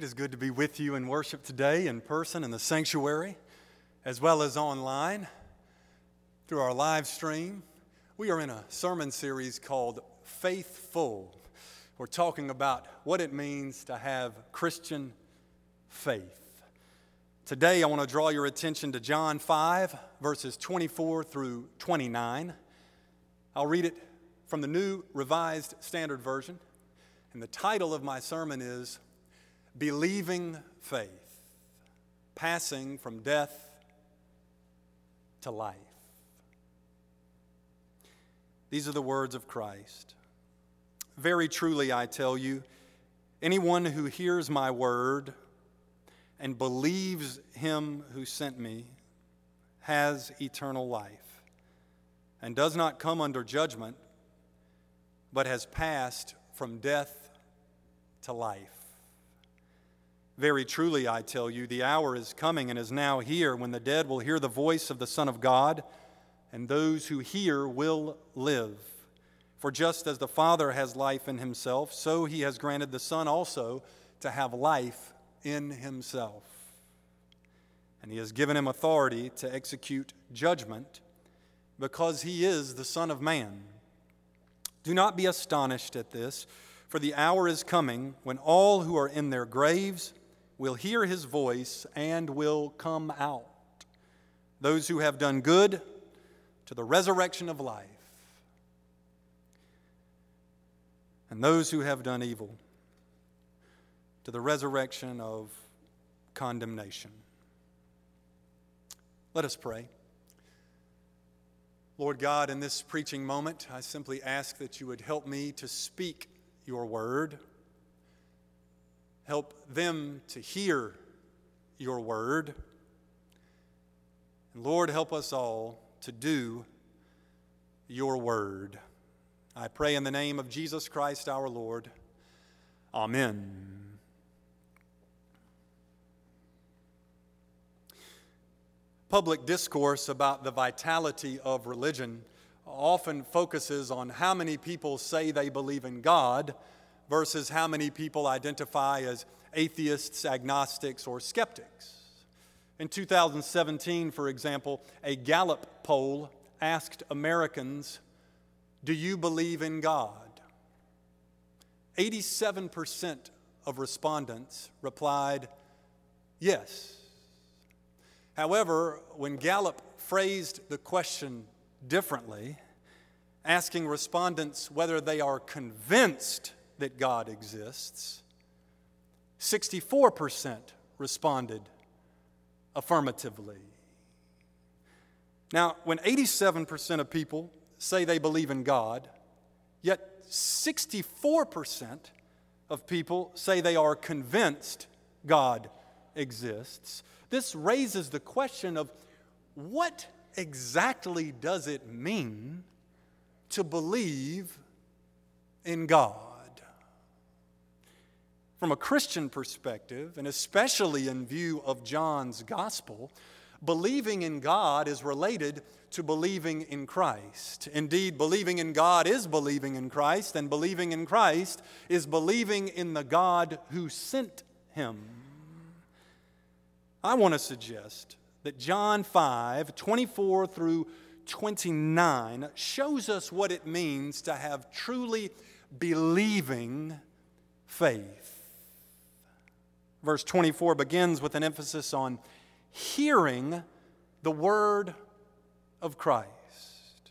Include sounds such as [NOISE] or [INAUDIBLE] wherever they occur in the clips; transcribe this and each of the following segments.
It is good to be with you in worship today in person in the sanctuary, as well as online through our live stream. We are in a sermon series called Faithful. We're talking about what it means to have Christian faith. Today, I want to draw your attention to John 5, verses 24 through 29. I'll read it from the New Revised Standard Version. And the title of my sermon is Believing Faith Passing from Death to Life. These are the words of Christ. Very truly, I tell you, anyone who hears my word and believes him who sent me has eternal life and does not come under judgment, but has passed from death to life. Very truly, I tell you, the hour is coming and is now here when the dead will hear the voice of the Son of God, and those who hear will live. For just as the Father has life in himself, so he has granted the Son also to have life in himself. And he has given him authority to execute judgment because he is the Son of Man. Do not be astonished at this, for the hour is coming when all who are in their graves will hear his voice and will come out. Those who have done good to the resurrection of life, and those who have done evil to the resurrection of condemnation. Let us pray. Lord God, in this preaching moment, I simply ask that you would help me to speak your word. Help them to hear your word. And Lord, help us all to do your word. I pray in the name of Jesus Christ our Lord. Amen. Public discourse about the vitality of religion often focuses on how many people say they believe in God versus how many people identify as atheists, agnostics, or skeptics. In 2017, for example, a Gallup poll asked Americans, Do you believe in God? 87% of respondents replied, Yes. However, when Gallup phrased the question differently, asking respondents whether they are convinced that God exists, 64% responded affirmatively. Now, when 87% of people say they believe in God, yet 64% of people say they are convinced God exists, this raises the question of what exactly does it mean to believe in God? From a Christian perspective, and especially in view of John's gospel, believing in God is related to believing in Christ. Indeed, believing in God is believing in Christ, and believing in Christ is believing in the God who sent him. I want to suggest that John 5 24 through 29 shows us what it means to have truly believing faith. Verse 24 begins with an emphasis on hearing the word of Christ.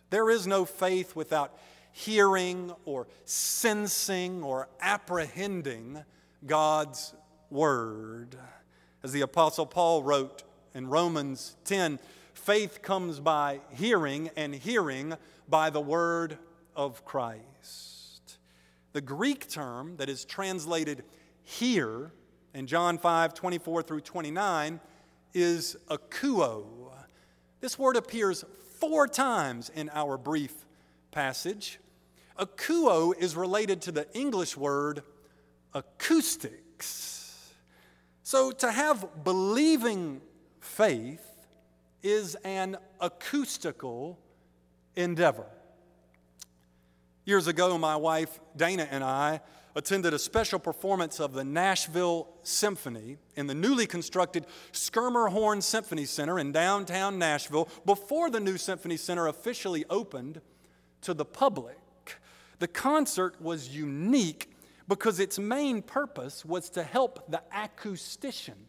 There is no faith without hearing or sensing or apprehending God's word. As the Apostle Paul wrote in Romans 10, faith comes by hearing, and hearing by the word of Christ. The Greek term that is translated here in John 5 24 through 29 is akouo. This word appears four times in our brief passage. Akouo is related to the English word acoustics. So, to have believing faith is an acoustical endeavor. Years ago, my wife Dana and I attended a special performance of the Nashville Symphony in the newly constructed Schermerhorn Symphony Center in downtown Nashville before the new Symphony Center officially opened to the public. The concert was unique because its main purpose was to help the acoustician,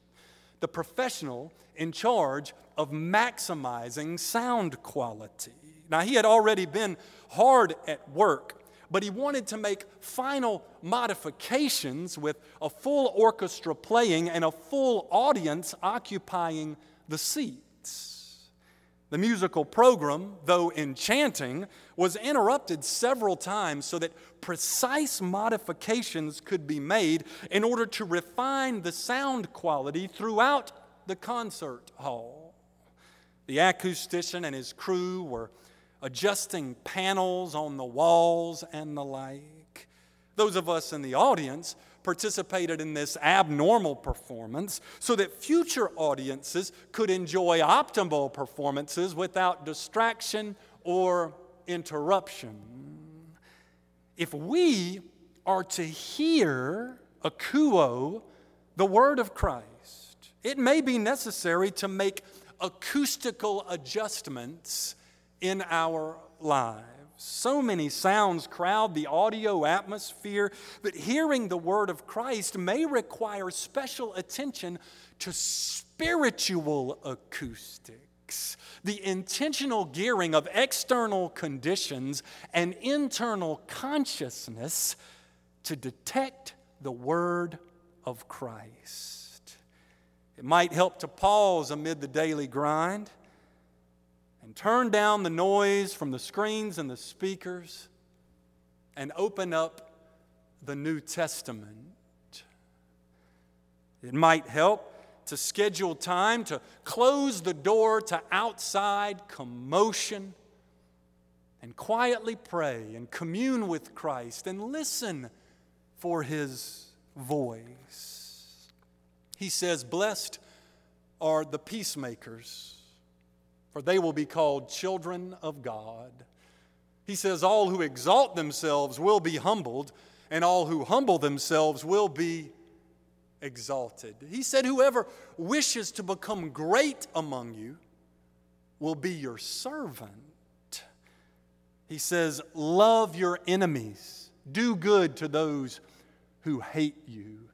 the professional in charge of maximizing sound quality. Now, he had already been hard at work but he wanted to make final modifications with a full orchestra playing and a full audience occupying the seats. The musical program, though enchanting, was interrupted several times so that precise modifications could be made in order to refine the sound quality throughout the concert hall. The acoustician and his crew were adjusting panels on the walls and the like. Those of us in the audience participated in this abnormal performance so that future audiences could enjoy optimal performances without distraction or interruption. If we are to hear akouo, the word of Christ, it may be necessary to make acoustical adjustments in our lives. So many sounds crowd the audio atmosphere that hearing the word of Christ may require special attention to spiritual acoustics, the intentional gearing of external conditions and internal consciousness to detect the word of Christ. It might help to pause amid the daily grind and turn down the noise from the screens and the speakers and open up the New Testament. It might help to schedule time to close the door to outside commotion and quietly pray and commune with Christ and listen for his voice. He says, Blessed are the peacemakers for they will be called children of God. He says, All who exalt themselves will be humbled, and all who humble themselves will be exalted. He said, Whoever wishes to become great among you will be your servant. He says, Love your enemies, do good to those who hate you.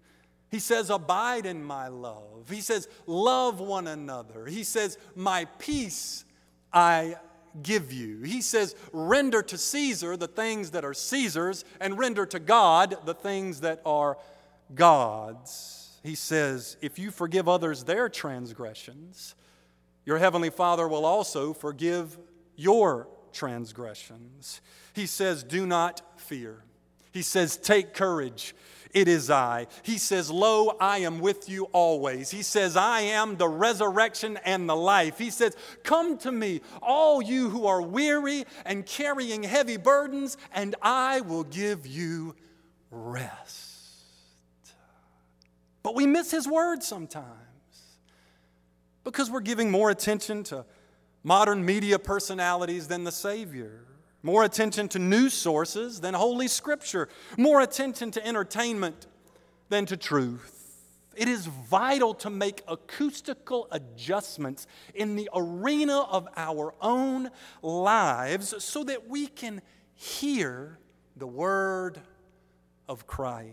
He says, Abide in my love. He says, Love one another. He says, My peace I give you. He says, Render to Caesar the things that are Caesar's, and render to God the things that are God's. He says, If you forgive others their transgressions, your heavenly Father will also forgive your transgressions. He says, Do not fear. He says, Take courage. It is I. He says, Lo, I am with you always. He says, I am the resurrection and the life. He says, Come to me, all you who are weary and carrying heavy burdens, and I will give you rest. But we miss his word sometimes because we're giving more attention to modern media personalities than the Savior more attention to news sources than Holy Scripture, more attention to entertainment than to truth. It is vital to make acoustical adjustments in the arena of our own lives so that we can hear the Word of Christ.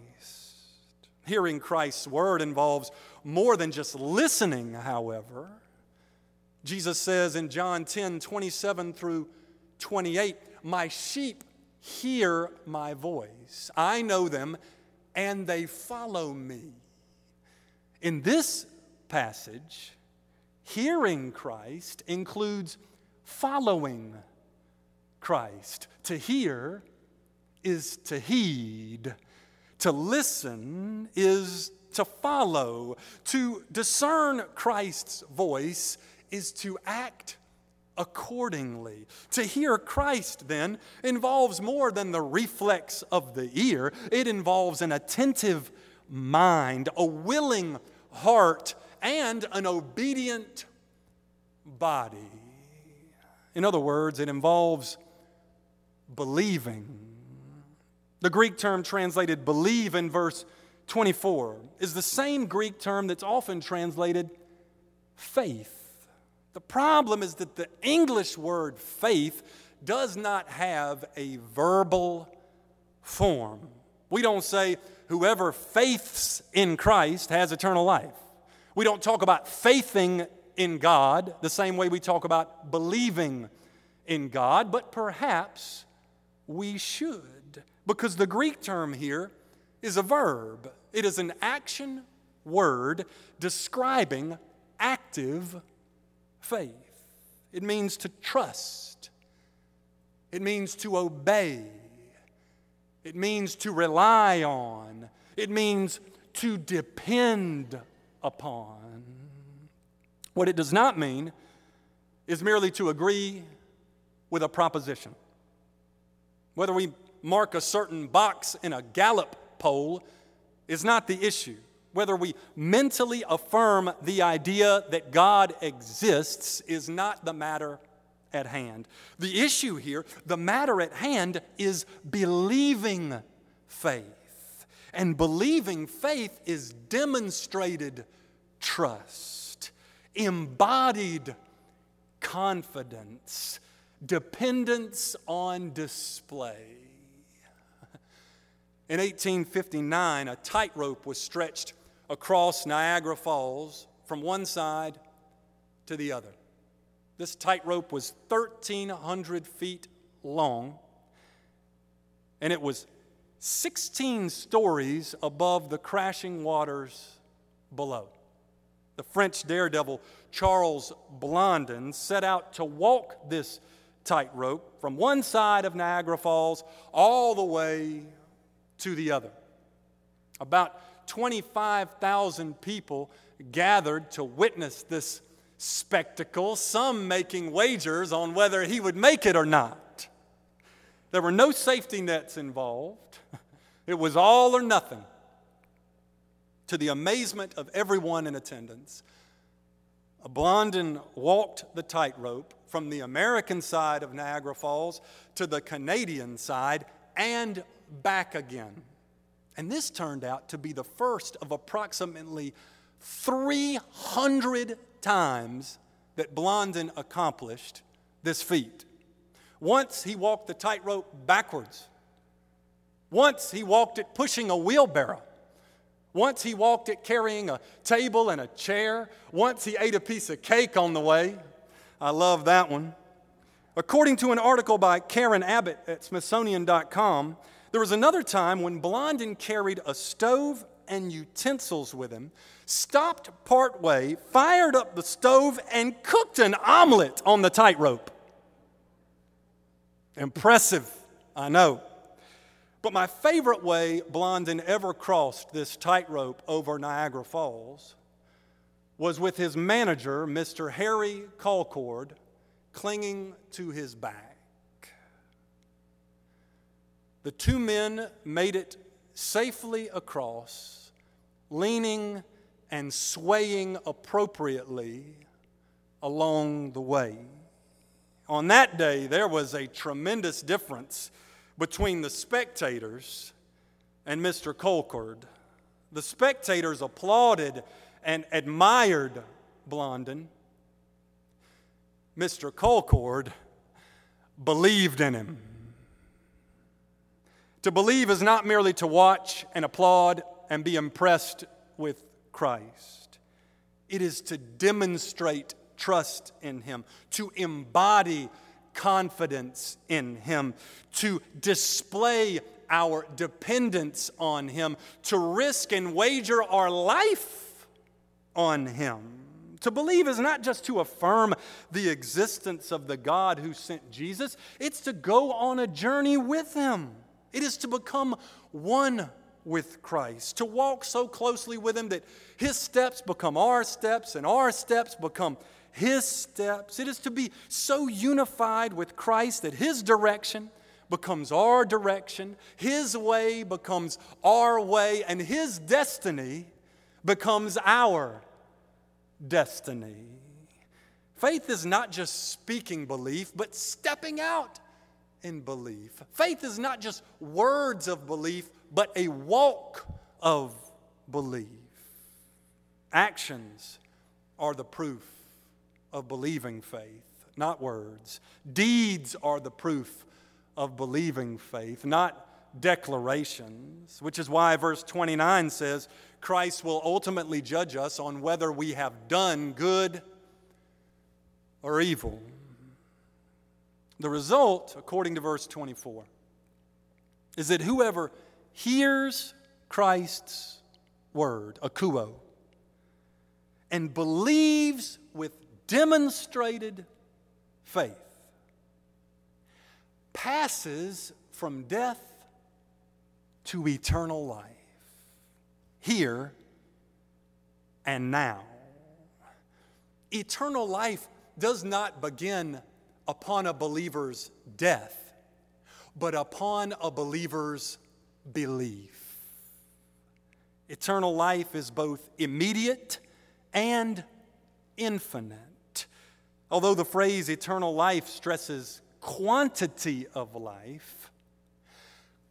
Hearing Christ's Word involves more than just listening, however. Jesus says in John 10 27 through 28, my sheep hear my voice. I know them, and they follow me. In this passage, hearing Christ includes following Christ. To hear is to heed, to listen is to follow. To discern Christ's voice is to act accordingly. To hear Christ, then, involves more than the reflex of the ear, it involves an attentive mind, a willing heart, and an obedient body. In other words, it involves believing. The Greek term translated believe in verse 24 is the same Greek term that's often translated faith. The problem is that the English word faith does not have a verbal form. We don't say, whoever faiths in Christ has eternal life. We don't talk about faithing in God the same way we talk about believing in God, but perhaps we should, because the Greek term here is a verb. It is an action word describing active faith. It means to trust, it means to obey, it means to rely on, it means to depend upon. What it does not mean is merely to agree with a proposition. Whether we mark a certain box in a Gallup poll is not the issue whether we mentally affirm the idea that God exists is not the matter at hand. The issue here, the matter at hand, is believing faith. And believing faith is demonstrated trust, embodied confidence, dependence on display. In 1859, a tightrope was stretched across Niagara Falls from one side to the other. This tightrope was 1,300 feet long, and it was 16 stories above the crashing waters below. The French daredevil Charles Blondin set out to walk this tightrope from one side of Niagara Falls all the way to the other. About 25,000 people gathered to witness this spectacle, some making wagers on whether he would make it or not. There were no safety nets involved, [LAUGHS] it was all or nothing. To the amazement of everyone in attendance, Blondin walked the tightrope from the American side of Niagara Falls to the Canadian side and back again. And this turned out to be the first of approximately 300 times that Blondin accomplished this feat. Once he walked the tightrope backwards. Once he walked it pushing a wheelbarrow. Once he walked it carrying a table and a chair. Once he ate a piece of cake on the way. I love that one. According to an article by Karen Abbott at Smithsonian.com, there was another time when Blondin carried a stove and utensils with him, stopped partway, fired up the stove, and cooked an omelet on the tightrope. Impressive, I know. But my favorite way Blondin ever crossed this tightrope over Niagara Falls was with his manager, Mr. Harry Colcord, clinging to his back. The two men made it safely across, leaning and swaying appropriately along the way. On that day, there was a tremendous difference between the spectators and Mr. Colcord. The spectators applauded and admired Blondin. Mr. Colcord believed in him. To believe is not merely to watch and applaud and be impressed with Christ, it is to demonstrate trust in Him, to embody confidence in Him, to display our dependence on Him, to risk and wager our life on Him. To believe is not just to affirm the existence of the God who sent Jesus, it's to go on a journey with Him. It is to become one with Christ, to walk so closely with Him that His steps become our steps and our steps become His steps. It is to be so unified with Christ that His direction becomes our direction, His way becomes our way, and His destiny becomes our destiny. Faith is not just speaking belief, but stepping out in belief. Faith is not just words of belief, but a walk of belief. Actions are the proof of believing faith, not words. Deeds are the proof of believing faith, not declarations, which is why verse 29 says Christ will ultimately judge us on whether we have done good or evil. The result, according to verse 24, is that whoever hears Christ's word, akouo, and believes with demonstrated faith, passes from death to eternal life, here and now. Eternal life does not begin upon a believer's death, but upon a believer's belief. Eternal life is both immediate and infinite. Although the phrase eternal life stresses quantity of life,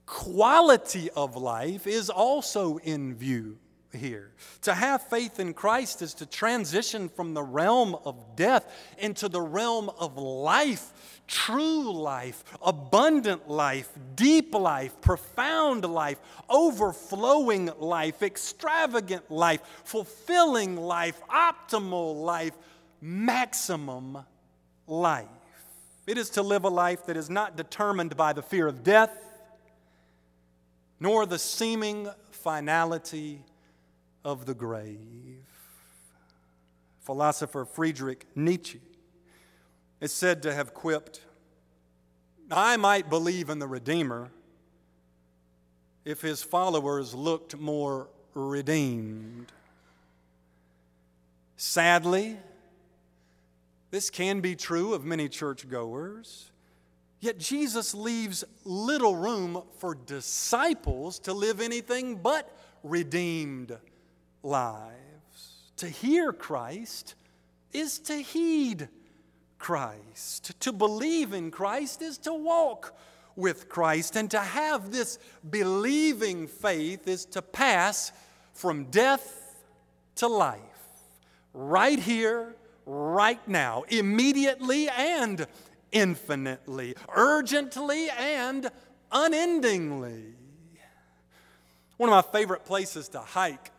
quality of life is also in view here. To have faith in Christ is to transition from the realm of death into the realm of life, true life, abundant life, deep life, profound life, overflowing life, extravagant life, fulfilling life, optimal life, maximum life. It is to live a life that is not determined by the fear of death, nor the seeming finality of the grave. Philosopher Friedrich Nietzsche is said to have quipped I might believe in the Redeemer if his followers looked more redeemed. Sadly, this can be true of many churchgoers. Yet Jesus leaves little room for disciples to live anything but redeemed lives. To hear Christ is to heed Christ. To believe in Christ is to walk with Christ. And to have this believing faith is to pass from death to life. Right here, right now, immediately and infinitely, urgently and unendingly. One of my favorite places to hike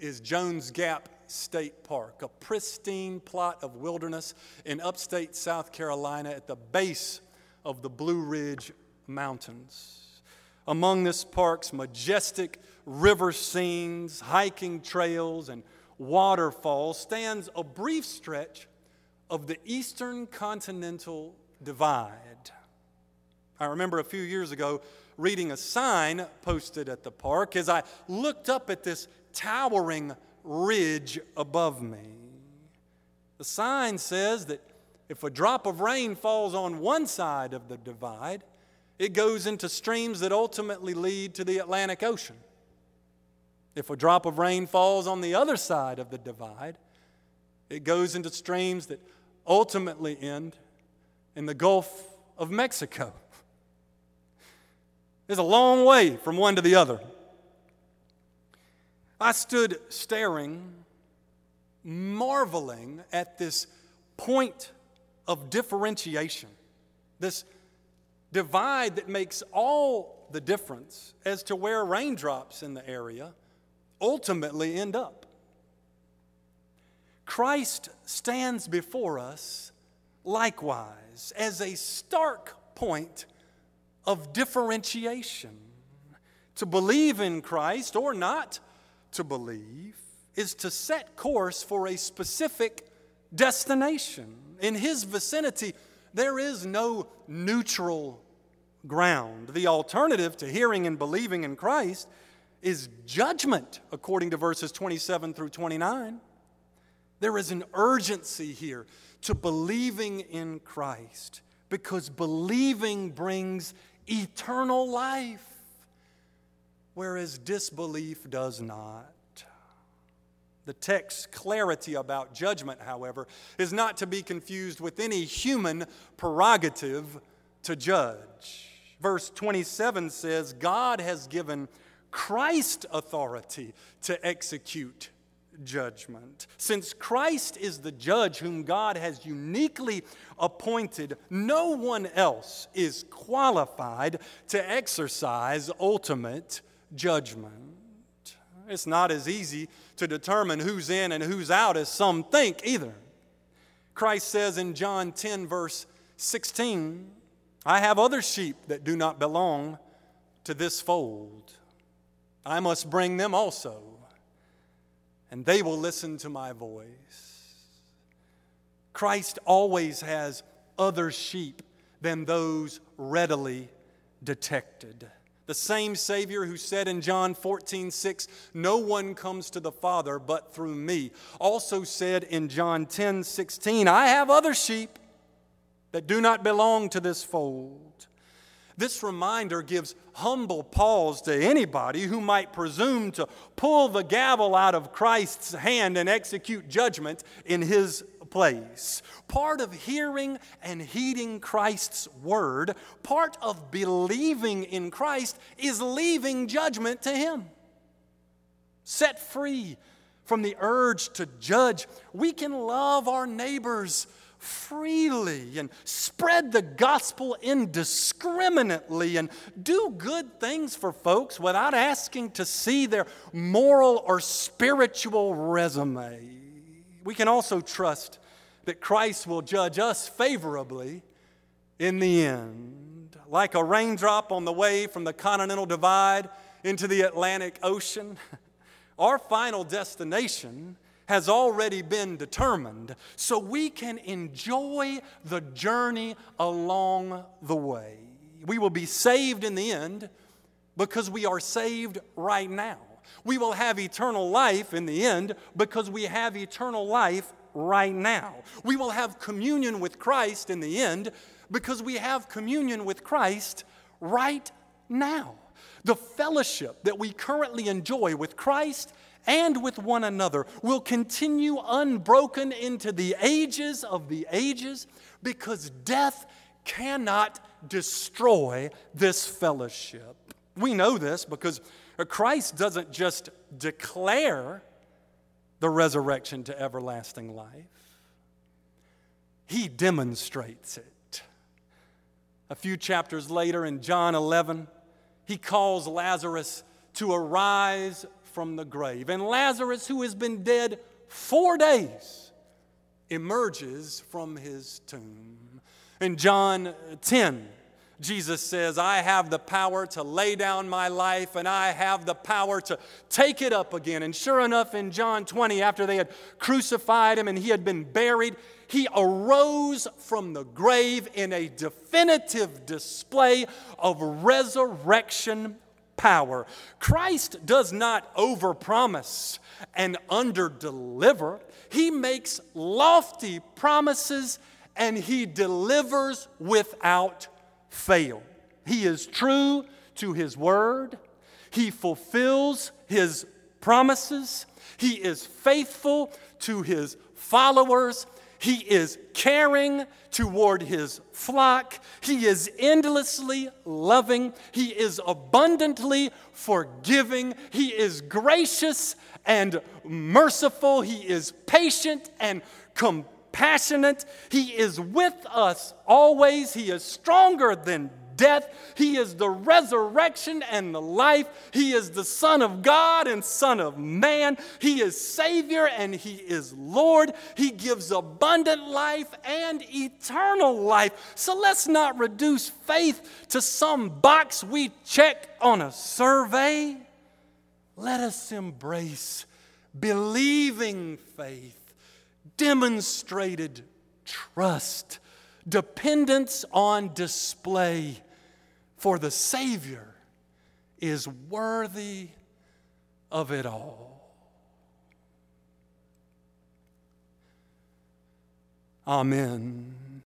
is Jones Gap State Park, a pristine plot of wilderness in upstate South Carolina at the base of the Blue Ridge Mountains. Among this park's majestic river scenes, hiking trails, and waterfalls stands a brief stretch of the Eastern Continental Divide. I remember a few years ago reading a sign posted at the park as I looked up at this towering ridge above me. The sign says that if a drop of rain falls on one side of the divide, it goes into streams that ultimately lead to the Atlantic Ocean. If a drop of rain falls on the other side of the divide, it goes into streams that ultimately end in the Gulf of Mexico. There's a long way from one to the other. I stood staring, marveling at this point of differentiation, this divide that makes all the difference as to where raindrops in the area ultimately end up. Christ stands before us likewise as a stark point of differentiation. To believe in Christ or not to believe is to set course for a specific destination. In his vicinity, there is no neutral ground. The alternative to hearing and believing in Christ is judgment, according to verses 27 through 29. There is an urgency here to believing in Christ because believing brings eternal life whereas disbelief does not. The text's clarity about judgment, however, is not to be confused with any human prerogative to judge. Verse 27 says, God has given Christ authority to execute judgment. Since Christ is the judge whom God has uniquely appointed, no one else is qualified to exercise ultimate judgment. It's not as easy to determine who's in and who's out as some think either. Christ says in John 10, verse 16, I have other sheep that do not belong to this fold. I must bring them also and they will listen to my voice. Christ always has other sheep than those readily detected. The same Savior who said in John 14, 6, No one comes to the Father but through me, also said in John 10, 16, I have other sheep that do not belong to this fold. This reminder gives humble pause to anybody who might presume to pull the gavel out of Christ's hand and execute judgment in his place. Part of hearing and heeding Christ's word, part of believing in Christ, is leaving judgment to him. Set free from the urge to judge, we can love our neighbors freely and spread the gospel indiscriminately and do good things for folks without asking to see their moral or spiritual resume. We can also trust that Christ will judge us favorably in the end. Like a raindrop on the way from the continental divide into the Atlantic Ocean, [LAUGHS] our final destination has already been determined, so we can enjoy the journey along the way. We will be saved in the end because we are saved right now. We will have eternal life in the end because we have eternal life right now. We will have communion with Christ in the end because we have communion with Christ right now. The fellowship that we currently enjoy with Christ and with one another will continue unbroken into the ages of the ages because death cannot destroy this fellowship. We know this because Christ doesn't just declare the resurrection to everlasting life, He demonstrates it. A few chapters later in John 11, He calls Lazarus to arise from the grave. And Lazarus, who has been dead four days, emerges from his tomb. In John 10, Jesus says, I have the power to lay down my life and I have the power to take it up again. And sure enough, in John 20, after they had crucified him and he had been buried, he arose from the grave in a definitive display of resurrection power. Christ does not overpromise and underdeliver. He makes lofty promises and he delivers without fail. He is true to his word. He fulfills his promises. He is faithful to his followers he is caring toward his flock. He is endlessly loving. He is abundantly forgiving. He is gracious and merciful. He is patient and compassionate. He is with us always. He is stronger than death. He is the resurrection and the life. He is the Son of God and Son of man. He is Savior and He is Lord. He gives abundant life and eternal life. So let's not reduce faith to some box we check on a survey. Let us embrace believing faith, demonstrated trust, dependence on display for the Savior is worthy of it all. Amen.